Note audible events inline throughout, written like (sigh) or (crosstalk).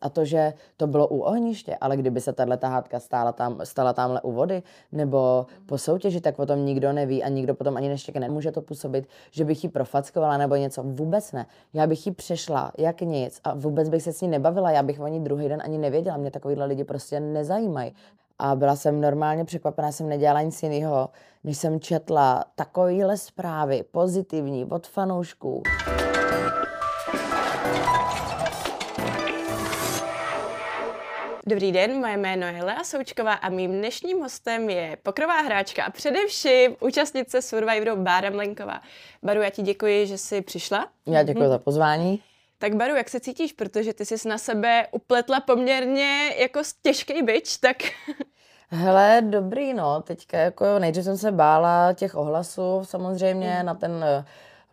A to, že to bylo u ohniště, ale kdyby se tahle hádka stála tam, stala tamhle u vody, nebo po soutěži, tak o tom nikdo neví a nikdo potom ani neštěkne. Nemůže to působit, že bych ji profackovala nebo něco. Vůbec ne. Já bych ji přešla jak nic a vůbec bych se s ní nebavila. Já bych o ní druhý den ani nevěděla. Mě takovýhle lidi prostě nezajímají. A byla jsem normálně překvapená, jsem nedělala nic jiného, než jsem četla takovýhle zprávy pozitivní od fanoušků. Dobrý den, moje jméno je Lea Součková a mým dnešním hostem je pokrová hráčka a především účastnice Survivoru Bára Mlenková. Baru, já ti děkuji, že jsi přišla. Já děkuji mm-hmm. za pozvání. Tak Baru, jak se cítíš, protože ty jsi na sebe upletla poměrně jako těžký byč, tak... (laughs) Hele, dobrý, no, teďka jako nejdřív jsem se bála těch ohlasů samozřejmě mm. na ten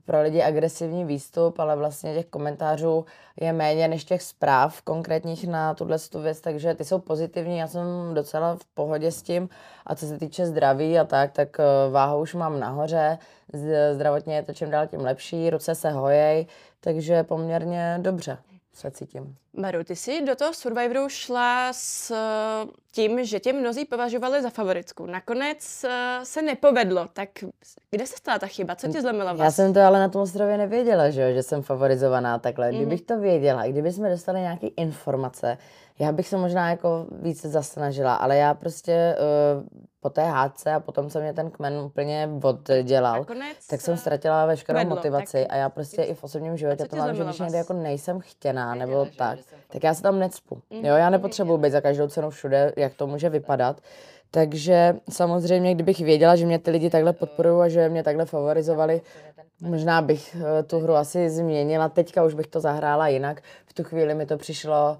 pro lidi agresivní výstup, ale vlastně těch komentářů je méně než těch zpráv konkrétních na tuhle věc, takže ty jsou pozitivní, já jsem docela v pohodě s tím. A co se týče zdraví a tak, tak eh, váhu už mám nahoře, zdravotně je to čím dál tím lepší, ruce se hojej, takže poměrně dobře se cítím. Maru, ty jsi do toho Survivoru šla s eh, tím, že tě mnozí považovali za favoritku. Nakonec eh, se nepovedlo, tak kde se stala ta chyba? Co tě zlomila vás? Já jsem to ale na tom ostrově nevěděla, že, že jsem favorizovaná takhle. Mm-hmm. Kdybych to věděla, kdyby jsme dostali nějaké informace, já bych se možná jako více zasnažila, ale já prostě uh, po té hádce a potom se mě ten kmen úplně oddělal, Nakonec tak jsem ztratila veškerou vedlo, motivaci a já prostě i v osobním životě to mám, že když někde jako nejsem chtěná Věděla, nebo tak, tak já se tam necpu. Mm-hmm. Jo, já nepotřebuji být za každou cenu všude, jak to může vypadat. Takže samozřejmě, kdybych věděla, že mě ty lidi takhle podporují a že mě takhle favorizovali, možná bych eh, tu hru asi změnila. Teďka už bych to zahrála jinak. V tu chvíli mi to přišlo uh,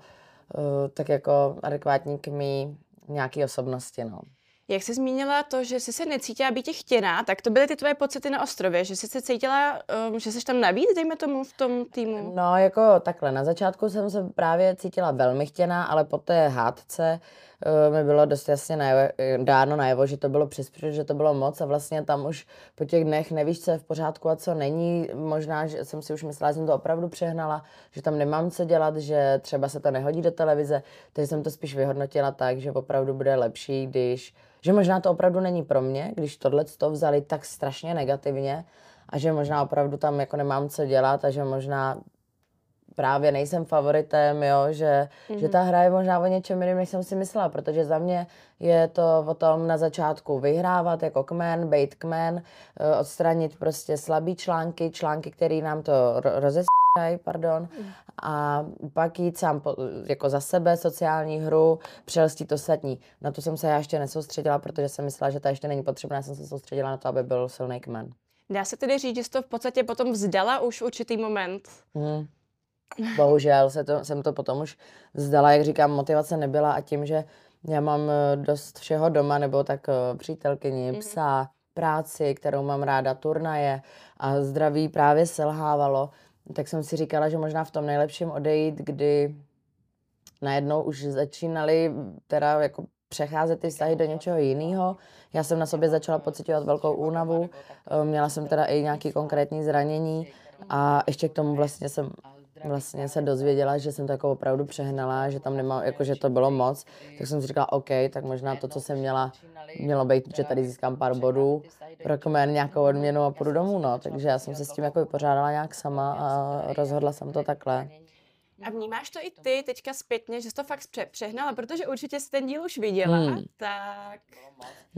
tak jako adekvátní k mý nějaký osobnosti. No. Jak jsi zmínila to, že jsi se necítila být chtěná, tak to byly ty tvoje pocity na ostrově, že jsi se cítila, um, že jsi tam navíc, dejme tomu, v tom týmu? No, jako takhle, na začátku jsem se právě cítila velmi chtěná, ale po té hádce uh, mi bylo dost jasně najevo, dáno najevo, že to bylo přes že to bylo moc a vlastně tam už po těch dnech nevíš, co je v pořádku a co není. Možná, že jsem si už myslela, že jsem to opravdu přehnala, že tam nemám co dělat, že třeba se to nehodí do televize, takže jsem to spíš vyhodnotila tak, že opravdu bude lepší, když že možná to opravdu není pro mě, když tohle to vzali tak strašně negativně a že možná opravdu tam jako nemám co dělat a že možná právě nejsem favoritem, jo, že, mm-hmm. že ta hra je možná o něčem jiném, než jsem si myslela, protože za mě je to o tom na začátku vyhrávat jako kmen, bejt kmen, eh, odstranit prostě slabý články, články, které nám to rozes pardon, a pak jít sám po, jako za sebe, sociální hru, přelstít ostatní. Na to jsem se já ještě nesoustředila, protože jsem myslela, že ta ještě není potřebná, já jsem se soustředila na to, aby byl silný kmen. Dá se tedy říct, že jsi to v podstatě potom vzdala už v určitý moment? Hmm. Bohužel se to, jsem to potom už vzdala, jak říkám, motivace nebyla a tím, že já mám eh, dost všeho doma, nebo tak eh, přítelkyni, mm-hmm. psa, práci, kterou mám ráda, turnaje a zdraví právě selhávalo, tak jsem si říkala, že možná v tom nejlepším odejít, kdy najednou už začínali teda jako přecházet ty vztahy do něčeho jiného. Já jsem na sobě začala pocitovat velkou únavu, eh, měla jsem teda i nějaké konkrétní zranění a ještě k tomu vlastně jsem vlastně se dozvěděla, že jsem to jako opravdu přehnala, že tam nemám, jako že to bylo moc, tak jsem si říkala, OK, tak možná to, co jsem měla, mělo být, že tady získám pár bodů, pro kmen nějakou odměnu a půjdu domů, no. Takže já jsem se s tím jako vypořádala nějak sama a rozhodla jsem to takhle. A vnímáš to i ty teďka zpětně, že jsi to fakt přehnala, protože určitě jsi ten díl už viděla, hmm. tak...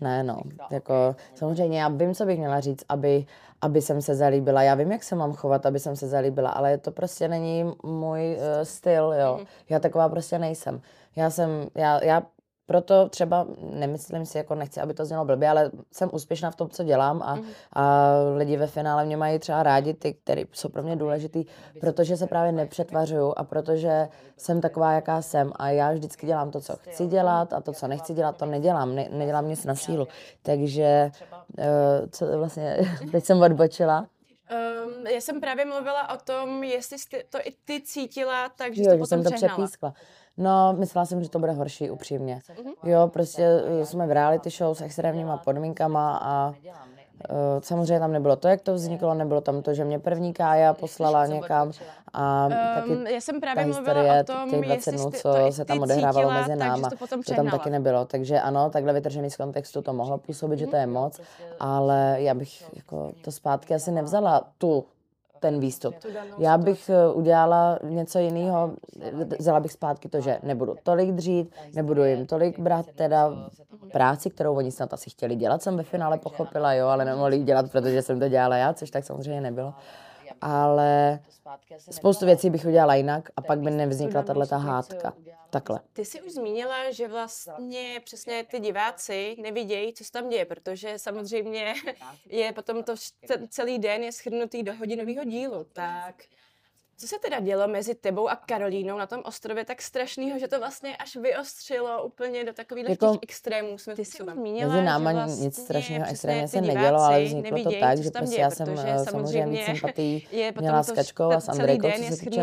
Ne, no, jako samozřejmě já vím, co bych měla říct, aby, aby jsem se zalíbila. Já vím, jak se mám chovat, aby jsem se zalíbila, ale to prostě není můj uh, styl, jo. Hmm. Já taková prostě nejsem. Já jsem, já, já proto třeba nemyslím si, jako nechci, aby to znělo blbě, ale jsem úspěšná v tom, co dělám a, mm. a lidi ve finále mě mají třeba rádi ty, které jsou pro mě důležitý, protože se právě nepřetvařuju a protože jsem taková, jaká jsem a já vždycky dělám to, co chci dělat a to, co nechci dělat, to nedělám, ne, nedělám nic na sílu. Takže uh, co vlastně, (laughs) teď jsem odbočila. Um, já jsem právě mluvila o tom, jestli jsi to i ty cítila, takže jo, to potom jsem to přehnala. přepískla. No, myslela jsem, že to bude horší, upřímně. Jo, prostě jsme v reality show s extrémníma podmínkama a Uh, samozřejmě tam nebylo to, jak to vzniklo, nebylo tam to, že mě první Kája poslala někam a um, taky já jsem právě ta mluvila historie o tom, těch 20 dnů, jestli co se tam odehrávalo cítila, mezi náma, to potom to tam taky nebylo. Takže ano, takhle vytržený z kontextu to mohlo působit, že to je moc, ale já bych jako to zpátky asi nevzala tu ten výstup. Já bych eh, udělala něco jiného, vzala bych zpátky to, že nebudu tolik dřít, nebudu jim tolik brát teda práci, kterou oni snad asi chtěli dělat, jsem ve finále pochopila, jo, ale nemohli dělat, protože jsem to dělala já, což tak samozřejmě nebylo. Ale spoustu věcí bych udělala jinak a pak by nevznikla tato hádka. Takhle. Ty jsi už zmínila, že vlastně přesně ty diváci nevidějí, co se tam děje, protože samozřejmě je potom to celý den je schrnutý do hodinového dílu. Tak co se teda dělo mezi tebou a Karolínou na tom ostrově tak strašného, že to vlastně až vyostřilo úplně do takových Jako- těch extrémů? Jsme ty si už zmínila, Mezi náma že vlastně nic strašného extrémně se nedělo, ale vzniklo to tak, že se tam prostě děje, já jsem eh, samozřejmě víc sympatí je potom měla to s Kačkou a s Andrejkou, co se týče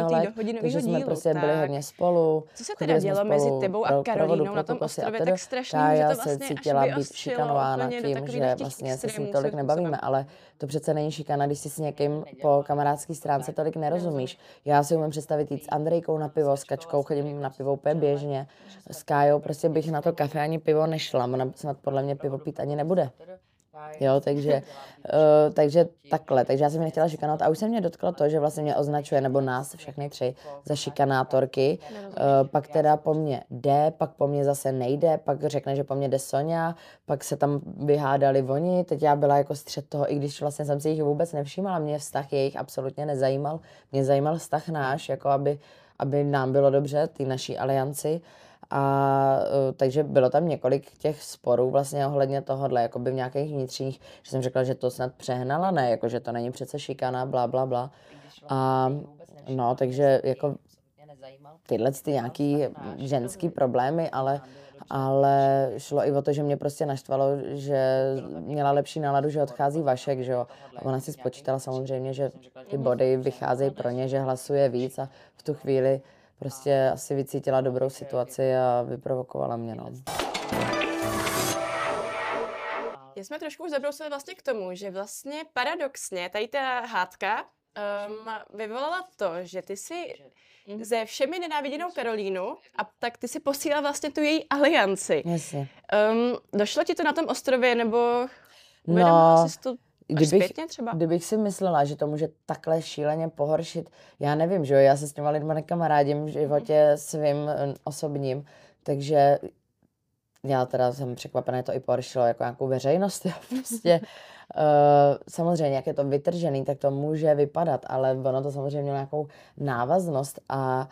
takže jsme dílu, prostě byli hodně spolu. Co se teda dělo mezi tebou a Karolínou na tom ostrově tak strašného, že to se vlastně až cítila být vyostřilo šikanována úplně do tím, že vlastně se s ním tolik nebavíme, ale to přece není šikana, když si s někým po kamarádské stránce tolik nerozumíš. Já si umím představit jít s Andrejkou na pivo, s Kačkou chodím na pivo úplně běžně, s Kájou prostě bych na to kafe ani pivo nešla, ona snad podle mě pivo pít ani nebude. Jo, takže, uh, (laughs) takže takhle, takže já jsem ji nechtěla šikanovat a už se mě dotklo to, že vlastně mě označuje, nebo nás všechny tři, za šikanátorky, uh, pak teda po mně jde, pak po mně zase nejde, pak řekne, že po mně jde Sonja, pak se tam vyhádali oni, teď já byla jako střed toho, i když vlastně jsem si jich vůbec nevšímala, mě vztah jejich absolutně nezajímal, mě zajímal vztah náš, jako aby, aby nám bylo dobře, ty naší alianci, a uh, takže bylo tam několik těch sporů vlastně ohledně tohohle, jako by v nějakých vnitřních, že jsem řekla, že to snad přehnala, ne, jako že to není přece šikana, bla, bla, bla. A no, takže jako tyhle ty nějaký ženský problémy, ale, ale šlo i o to, že mě prostě naštvalo, že měla lepší náladu, že odchází Vašek, že jo. A ona si spočítala samozřejmě, že ty body vycházejí pro ně, že hlasuje víc a v tu chvíli prostě asi vycítila dobrou situaci a vyprovokovala mě, no. Já jsme trošku už zabrousili vlastně k tomu, že vlastně paradoxně tady ta hádka um, vyvolala to, že ty si ze všemi nenáviděnou Karolínu a tak ty si posílala vlastně tu její alianci. Um, došlo ti to na tom ostrově, nebo No, jsi to až Kdybych, zpětně třeba? kdybych si myslela, že to může takhle šíleně pohoršit, já nevím, že jo, já se s těma lidma nekamarádím v životě svým eh, osobním, takže já teda jsem překvapená, to i pohoršilo jako nějakou veřejnost, jo, (laughs) prostě. Uh, (laughs) samozřejmě, jak je to vytržený, tak to může vypadat, ale ono to samozřejmě mělo nějakou návaznost a,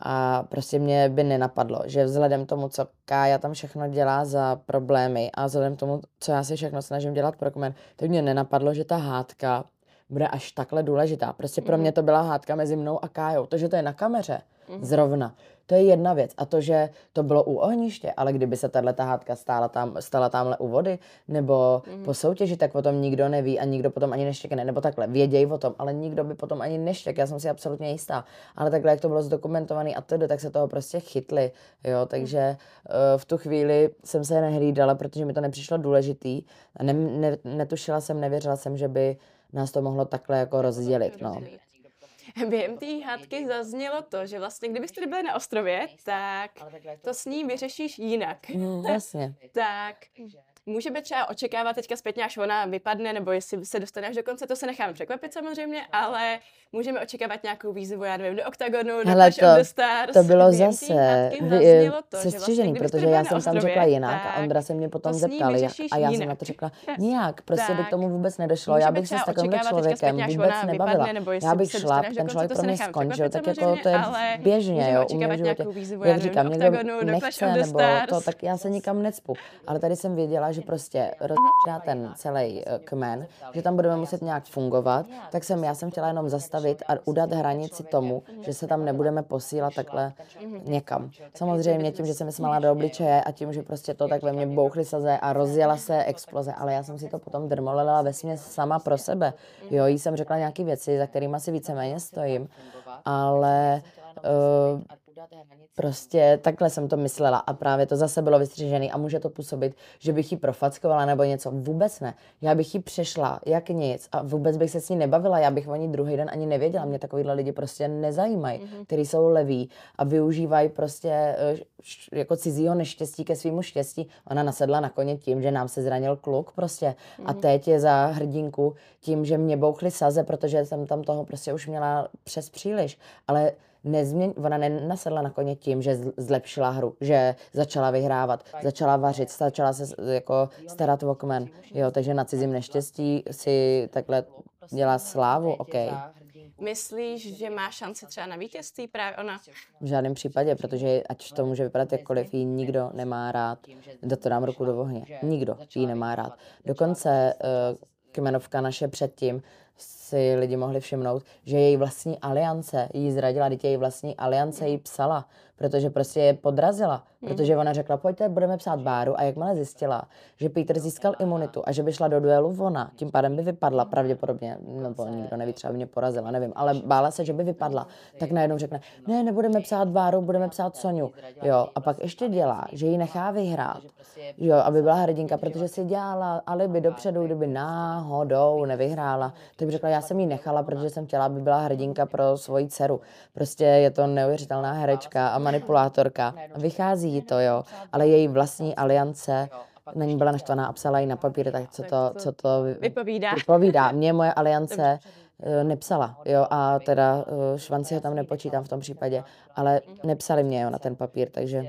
a prostě mě by nenapadlo, že vzhledem tomu, co Kája tam všechno dělá za problémy a vzhledem tomu, co já si všechno snažím dělat pro kmen, tak mě nenapadlo, že ta hádka bude až takhle důležitá. Prostě pro mě to byla hádka mezi mnou a Kájou. To, že to je na kameře, zrovna, to je jedna věc. A to, že to bylo u ohniště, ale kdyby se tahle hádka stála tam, stala tamhle u vody, nebo po soutěži, tak o tom nikdo neví a nikdo potom ani neštěkne. Nebo takhle, vědějí o tom, ale nikdo by potom ani neštěk. Já jsem si absolutně jistá. Ale takhle, jak to bylo zdokumentované a tedy, tak se toho prostě chytli. Jo, takže uh, v tu chvíli jsem se nehlídala, protože mi to nepřišlo důležitý. Ne, ne, netušila jsem, nevěřila jsem, že by nás to mohlo takhle jako rozdělit. No. (laughs) Během té hádky zaznělo to, že vlastně kdybyste byli na ostrově, tak to s ní vyřešíš jinak. Mm, jasně. (laughs) tak můžeme třeba očekávat teďka zpětně, až ona vypadne, nebo jestli se dostane až do konce, to se necháme překvapit samozřejmě, ale můžeme očekávat nějakou výzvu, já nevím, do OKTAGONu, do Hele, Clash to- of the Stars. To bylo zase vy- to, že sestřižený, vlastně, protože já jsem tam řekla jinak tak a Ondra se mě potom zeptal jak- a já jsem jinak. na to řekla (laughs) nijak, prostě by k tomu vůbec nedošlo. Já bych se s teďka člověkem vůbec nebavila. Já bych se šla, ten člověk to pro se mě skončil, tak jako to je běžně, jo, u mě v životě. nějakou výzvu, já Jak říkám, do někdo nechce nebo to, tak já se nikam necpu. Ale tady jsem věděla, že prostě rozhodná ten celý eh, kmen, že tam budeme muset nějak fungovat, tak jsem, já jsem chtěla jenom zastavit a udat hranici tomu, že se tam nebudeme posílat takhle někam. Samozřejmě tím, že jsem mi smála do obličeje a tím, že prostě to tak ve mně bouchly slze a rozjela se exploze, ale já jsem si to potom drmolila ve směs sama pro sebe. Jo, jí jsem řekla nějaké věci, za kterými si víceméně stojím, ale Prostě takhle jsem to myslela a právě to zase bylo vystřižený a může to působit, že bych ji profackovala nebo něco. Vůbec ne. Já bych ji přešla jak nic a vůbec bych se s ní nebavila. Já bych o ní druhý den ani nevěděla. Mě takovýhle lidi prostě nezajímají, mm-hmm. kteří jsou leví a využívají prostě eh, jako cizího neštěstí ke svýmu štěstí. Ona nasedla na koně tím, že nám se zranil kluk prostě mm-hmm. a mhm. teď je za hrdinku tím, že mě bouchly saze, protože jsem tam toho prostě už měla přes příliš. Ale nezměň, ona nenasedla na koně tím, že zlepšila hru, že začala vyhrávat, začala vařit, začala se jako starat o kmen. Jo, takže na cizím neštěstí si takhle dělá slávu, OK. Myslíš, že má šanci třeba na vítězství právě ona? V žádném případě, protože ať to může vypadat jakkoliv, ji nikdo nemá rád. Do to dám ruku do ohně. Nikdo ji nemá rád. Dokonce uh, kmenovka naše předtím si lidi mohli všimnout, že její vlastní aliance jí zradila, dítě její vlastní aliance jí psala, protože prostě je podrazila. Protože ona řekla, pojďte, budeme psát Báru a jakmile zjistila, že Peter získal imunitu a že by šla do duelu ona, tím pádem by vypadla pravděpodobně, nebo nikdo neví, třeba by mě porazila, nevím, ale bála se, že by vypadla, tak najednou řekne, ne, nebudeme psát Báru, budeme psát Soniu. Jo, a pak ještě dělá, že ji nechá vyhrát, jo, aby byla hrdinka, protože si dělala alibi dopředu, kdyby náhodou nevyhrála, tak by řekla, já jsem ji nechala, protože jsem chtěla, aby byla hrdinka pro svoji dceru. Prostě je to neuvěřitelná herečka a manipulátorka. Vychází jí to, jo, ale její vlastní aliance na ní byla naštvaná a psala jí na papír, tak co to, co to vypovídá. vypovídá. Mě moje (laughs) aliance eh, nepsala, jo, a teda eh, švanci ho tam nepočítám v tom případě, ale nepsali mě jo, na ten papír, takže...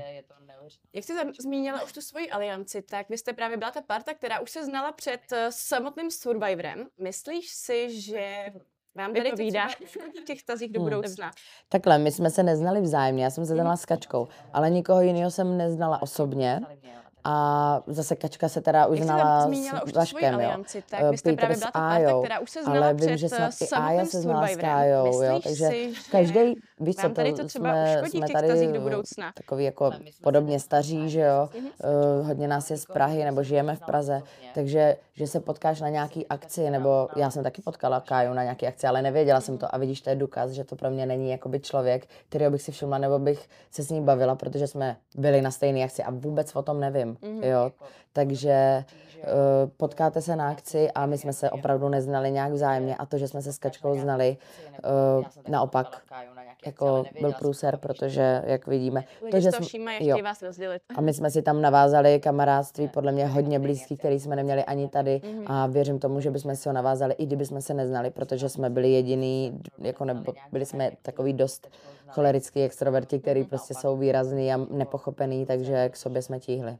Jak jsi zmínila už tu svoji alianci, tak vy jste právě byla ta parta, která už se znala před eh, samotným Survivorem. Myslíš si, že vám tady povídá v těch tazích do hmm. budoucna. Takhle, my jsme se neznali vzájemně, já jsem se znala s Kačkou, ale nikoho jiného jsem neznala osobně. A zase Kačka se teda už znala s Vaškem, jo. Alianci, tak vy jste Peter právě byla ta parta, která už se znala ale vím, že snad i Aja se znala s Kájou, jo, takže každý, víš co, to, to jsme, jsme tady do budoucna. takový jako podobně staří, že jo, uh, hodně nás je z Prahy, nebo žijeme v Praze, takže že se potkáš na nějaký akci, nebo já jsem taky potkala Káju na nějaké akci, ale nevěděla jsem to. A vidíš, to je důkaz, že to pro mě není jakoby člověk, kterého bych si všimla, nebo bych se s ním bavila, protože jsme byli na stejné akci a vůbec o tom nevím, mm-hmm. jo, takže uh, potkáte se na akci a my jsme se opravdu neznali nějak vzájemně a to, že jsme se s Kačkou znali, uh, naopak jako byl průser, protože, jak vidíme, to, že jsme, jo. vás rozdělit. A my jsme si tam navázali kamarádství, podle mě hodně blízký, který jsme neměli ani tady mm-hmm. a věřím tomu, že bychom si ho navázali, i kdyby jsme se neznali, protože jsme byli jediný, jako nebo byli jsme takový dost cholerický extroverti, který prostě jsou výrazný a nepochopený, takže k sobě jsme tíhli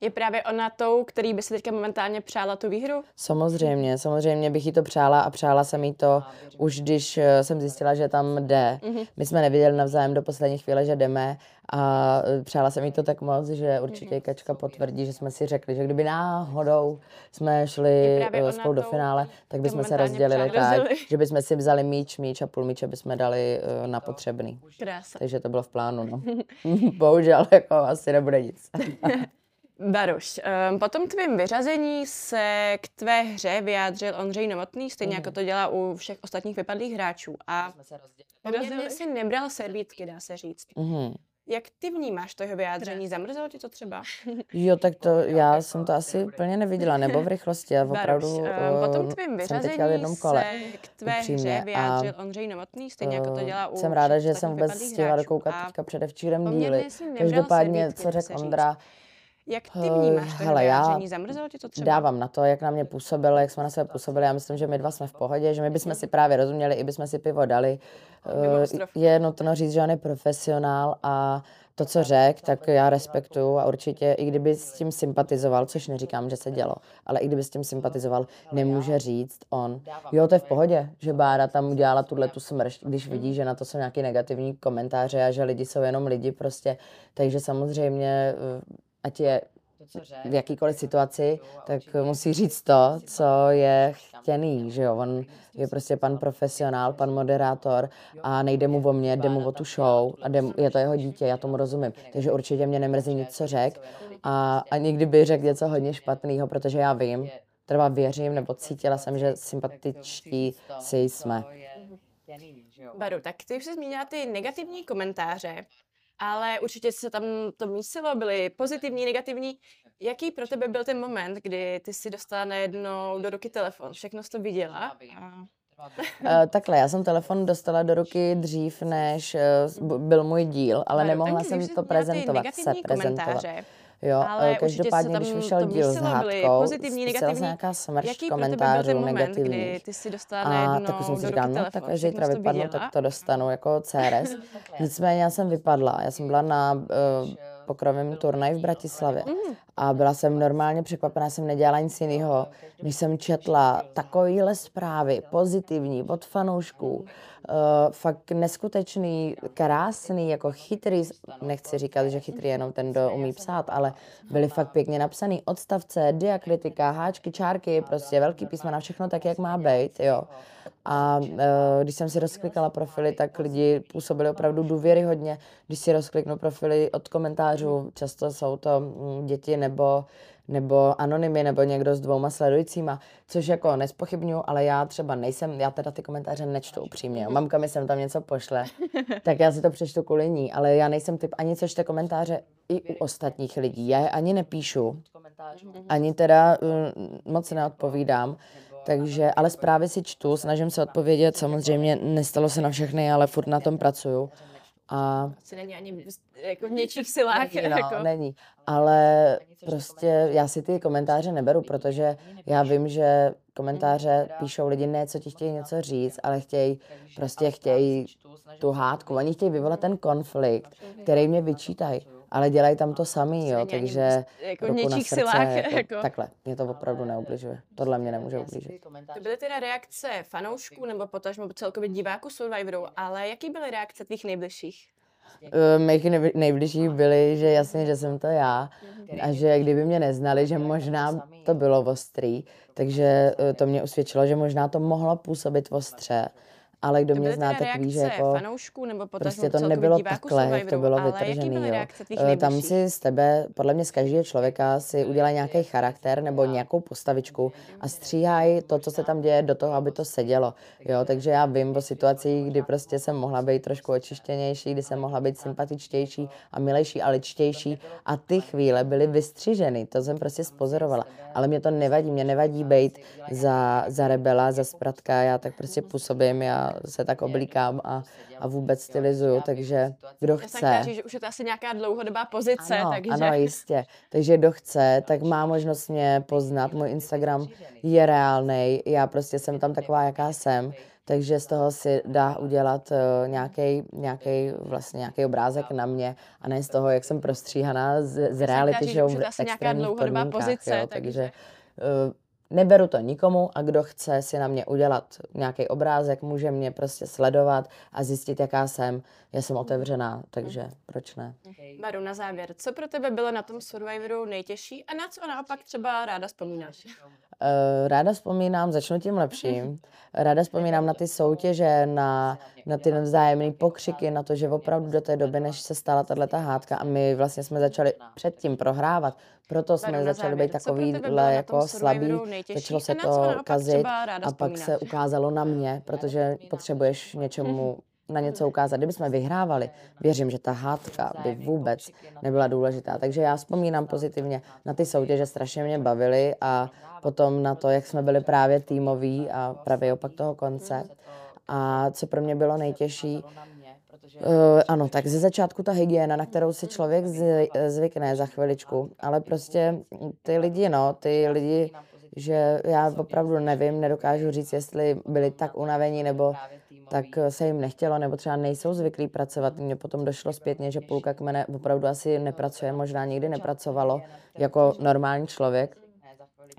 je právě ona tou, který by si teďka momentálně přála tu výhru? Samozřejmě, samozřejmě bych jí to přála a přála jsem jí to už, když eh, jsem zjistila, že tam jde. Mm-hmm. My jsme neviděli navzájem do poslední chvíle, že jdeme a eh, přála jsem jí to tak moc, že určitě mm-hmm. Kačka potvrdí, že jsme si řekli, že kdyby náhodou jsme šli eh, spolu do finále, tak bychom se rozdělili tak, že bychom si vzali míč, míč a půl míče bychom dali na potřebný. Krása. Takže to bylo v plánu, no. (laughs) (laughs) Bohužel, jako asi nebude nic. (laughs) Baruš, um, po tom tvým vyřazení se k tvé hře vyjádřil Ondřej Novotný, stejně mm. jako to dělá u všech ostatních vypadlých hráčů. A rozdělili si nebral servítky, dá se říct. Mm. Jak ty vnímáš to jeho vyjádření? Zamrzelo ti to třeba? (laughs) Jo, tak to já jsem to asi úplně neviděla, nebo v rychlosti. Já (laughs) opravdu Baruš, um, po tom tvým vyřazení jsem jednom kole, se k tvé upřímně, hře vyjádřil Ondřej Novotný, stejně jako to dělá u Jsem ráda, že jsem vůbec stihla dokoukat teďka předevčírem díly. Každopádně, co řekl Ondra, jak ty vnímáš to Hele, vyjádření? Zamrzelo ti to třeba? Dávám na to, jak na mě působilo, jak jsme na sebe působili. Já myslím, že my dva jsme v pohodě, že my bychom si právě rozuměli, i bychom si pivo dali. Uh, je nutno říct, že on je profesionál a to, co řek, tak já respektuju a určitě, i kdyby s tím sympatizoval, což neříkám, že se dělo, ale i kdyby s tím sympatizoval, nemůže říct on, jo, to je v pohodě, že Bára tam udělala tuhle tu smršť, když vidí, že na to jsou nějaké negativní komentáře a že lidi jsou jenom lidi prostě, takže samozřejmě ať je v jakýkoliv situaci, tak musí říct to, co je chtěný, že jo. On je prostě pan profesionál, pan moderátor a nejde mu o mě, jde mu o tu show a jde, je to jeho dítě, já tomu rozumím. Takže určitě mě nemrzí nic, co řek a, a nikdy by řekl něco hodně špatného, protože já vím, třeba věřím, nebo cítila jsem, že sympatičtí si jsme. Baru, tak ty už jsi zmínila ty negativní komentáře ale určitě se tam to mísilo, byly pozitivní, negativní. Jaký pro tebe byl ten moment, kdy ty si dostala najednou do ruky telefon, všechno jsi to viděla? A... Uh, (laughs) takhle, já jsem telefon dostala do ruky dřív, než uh, byl můj díl, ale Maru, nemohla jsem to prezentovat, se negativní prezentovat. komentáře, Jo, Ale eh, každopádně, když vyšel díl s hádkou, pozitivní, negativní. nějaká smršť Jaký pro tebe byl ten komentářů moment, kdy ty si dostala A tak jsem si říkala, no tak až zítra vypadnu, tak to dostanu jako CRS. (laughs) Nicméně já jsem vypadla, já jsem byla na uh, pokrovém turnaji v Bratislavě. Mhm. a byla jsem normálně překvapená, jsem nedělala nic jiného, než jsem četla takovýhle zprávy, pozitivní, od fanoušků, uh, fakt neskutečný, krásný, jako chytrý, nechci říkat, že chytrý je jenom ten, kdo umí psát, ale byly fakt pěkně napsaný odstavce, diakritika, háčky, čárky, prostě velký písmena, všechno tak, jak má být, jo. A uh, když jsem si rozklikala profily, tak lidi působili opravdu důvěryhodně. Když si rozkliknu profily od komentářů, často jsou to mm, děti nebo nebo anonymy, nebo někdo s dvouma sledujícíma, což jako nespochybnuju, ale já třeba nejsem, já teda ty komentáře nečtu upřímně. jo. Mamka mi sem tam něco pošle, (laughs) tak já si to přečtu kvůli ní, ale já nejsem typ ani co čte komentáře i u ostatních lidí. Já je ani nepíšu, ani teda uh, moc neodpovídám, takže, ale zprávy si čtu, snažím se odpovědět, samozřejmě nestalo se na všechny, ale furt na tom pracuju. A Asi není ani v- jako v něčích silách. Není, no, jako. není. Ale prostě já si ty komentáře neberu, protože já vím, že komentáře píšou lidi ne, co ti chtějí něco říct, ale chtějí, prostě chtějí tu hádku. Oni chtějí vyvolat ten konflikt, který mě vyčítají, ale dělají tam to samý, jo, není ani takže v- jako v ruku na něčích srdce, silách, jako, (laughs) jako. takhle, mě to opravdu neubližuje. Tohle mě nemůže ublížit. To byly teda reakce fanoušků nebo potažmo celkově diváků Survivoru, ale jaký byly reakce tvých nejbližších? Eh, Mých nejbližší byli, že jasně, že jsem to já a že kdyby mě neznali, že možná to bylo ostrý, takže eh, to mě usvědčilo, že možná to mohlo působit ostře, ale kdo To mě zná, tak ví, že jako fanoušků nebo prostě to nebylo takhle, jak to bylo vytržený, jo. Tam si z tebe, podle mě z každého člověka si udělají nějaký charakter nebo nějakou postavičku a stříhají to, co se tam děje, do toho, aby to sedělo. Jo, takže já vím o situacích, kdy prostě jsem mohla být trošku očištěnější, kdy jsem mohla být sympatičtější a milejší a ličtější a ty chvíle byly vystřiženy, to jsem prostě spozorovala. Ale mě to nevadí, mě nevadí být za, za rebela, za spratka, já tak prostě působím, já se tak oblíkám a, a vůbec stylizuju, takže kdo Já chce. říct, že už je to asi nějaká dlouhodobá pozice, Ano, takže... ano, jistě. Takže kdo chce, (laughs) tak má možnost mě poznat. Můj Instagram je reálný. Já prostě jsem tam taková, jaká jsem. Takže z toho si dá udělat nějaký, nějaký, vlastně nějaký obrázek na mě a ne z toho, jak jsem prostříhaná z, z reality show v to asi nějaká extrémních dlouhodobá podmínkách. pozice, jo, takže- takže uh, neberu to nikomu a kdo chce si na mě udělat nějaký obrázek, může mě prostě sledovat a zjistit, jaká jsem. Já jsem otevřená, takže proč ne? Maru, na závěr, co pro tebe bylo na tom Survivoru nejtěžší a na co naopak třeba ráda vzpomínáš? Eh, Ráda vzpomínám, začnu tím lepším. Ráda vzpomínám na ty soutěže, na, na ty vzájemné pokřiky, na to, že opravdu do té doby, než se stala tato hádka a my vlastně jsme začali předtím prohrávat, proto jsme Maru, začali být takovýhle jako Survivoru nejtěžší začalo se to kazit a pak se ukázalo na mě, protože potřebuješ něčemu na něco ukázat. Kdyby jsme vyhrávali, věřím, že ta hádka by vůbec nebyla důležitá. Takže já vzpomínám pozitivně na ty soutěže, strašně mě bavily a potom na to, jak jsme byli právě týmoví a právě opak toho konce. A co pro mě bylo nejtěžší, Uh, ano, tak ze začátku ta hygiena, na kterou si člověk zvykne za chviličku, ale prostě ty lidi, no, ty lidi, že já opravdu nevím, nedokážu říct, jestli byli tak unavení, nebo tak se jim nechtělo, nebo třeba nejsou zvyklí pracovat. Mně potom došlo zpětně, že půlka kmene opravdu asi nepracuje, možná nikdy nepracovalo jako normální člověk.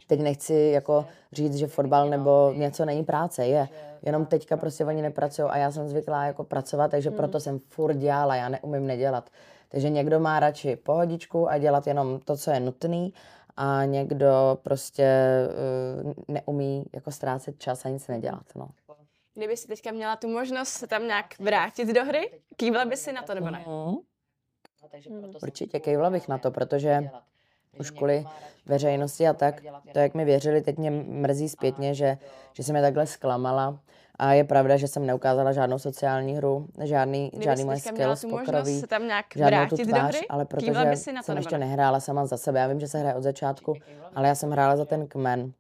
Teď nechci jako říct, že fotbal nebo něco není práce, je. Jenom teďka prostě oni nepracují a já jsem zvyklá jako pracovat, takže proto jsem furt dělala, já neumím nedělat. Takže někdo má radši pohodičku a dělat jenom to, co je nutný a někdo prostě uh, neumí jako ztrácet čas a nic nedělat, no. Kdyby si teďka měla tu možnost se tam nějak vrátit do hry, kývla by si na to nebo ne? Mhm. Určitě kejvla bych na to, protože už kvůli veřejnosti a tak. To, jak mi věřili, teď mě mrzí zpětně, že, že jsem je takhle zklamala. A je pravda, že jsem neukázala žádnou sociální hru, žádný, Kdybys žádný moje tu možnost pokrový, se tam nějak žádnou tu tvář, hry, ale protože by si na to jsem ještě ne? nehrála sama za sebe. Já vím, že se hraje od začátku, ale já jsem hrála za ten kmen.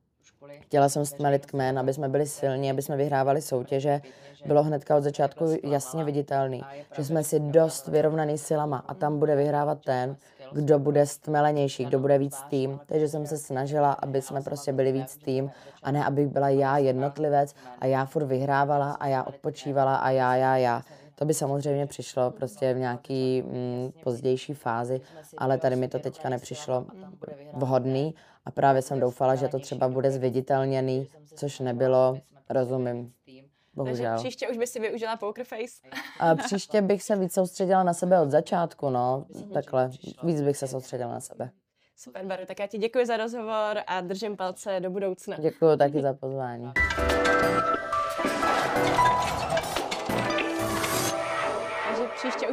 Chtěla jsem stmelit kmen, aby jsme byli silní, aby jsme vyhrávali soutěže. Bylo hnedka od začátku jasně viditelný, že jsme si dost vyrovnaný silama a tam bude vyhrávat ten, kdo bude stmelenější, kdo bude víc tým. Takže jsem se snažila, aby jsme prostě byli víc tým a ne, abych byla já jednotlivec a já furt vyhrávala a já odpočívala a já, já, já. To by samozřejmě přišlo prostě v nějaký mm, pozdější fázi, ale tady mi to teďka nepřišlo vhodný a právě jsem doufala, že to třeba bude zviditelněný, což nebylo, rozumím. Takže Bohužel. příště už by si využila Poker Face. A příště bych se víc soustředila na sebe od začátku, no, takhle, víc bych se soustředila na sebe. Super, Baru, tak já ti děkuji za rozhovor a držím palce do budoucna. Děkuji taky za pozvání. Takže příště už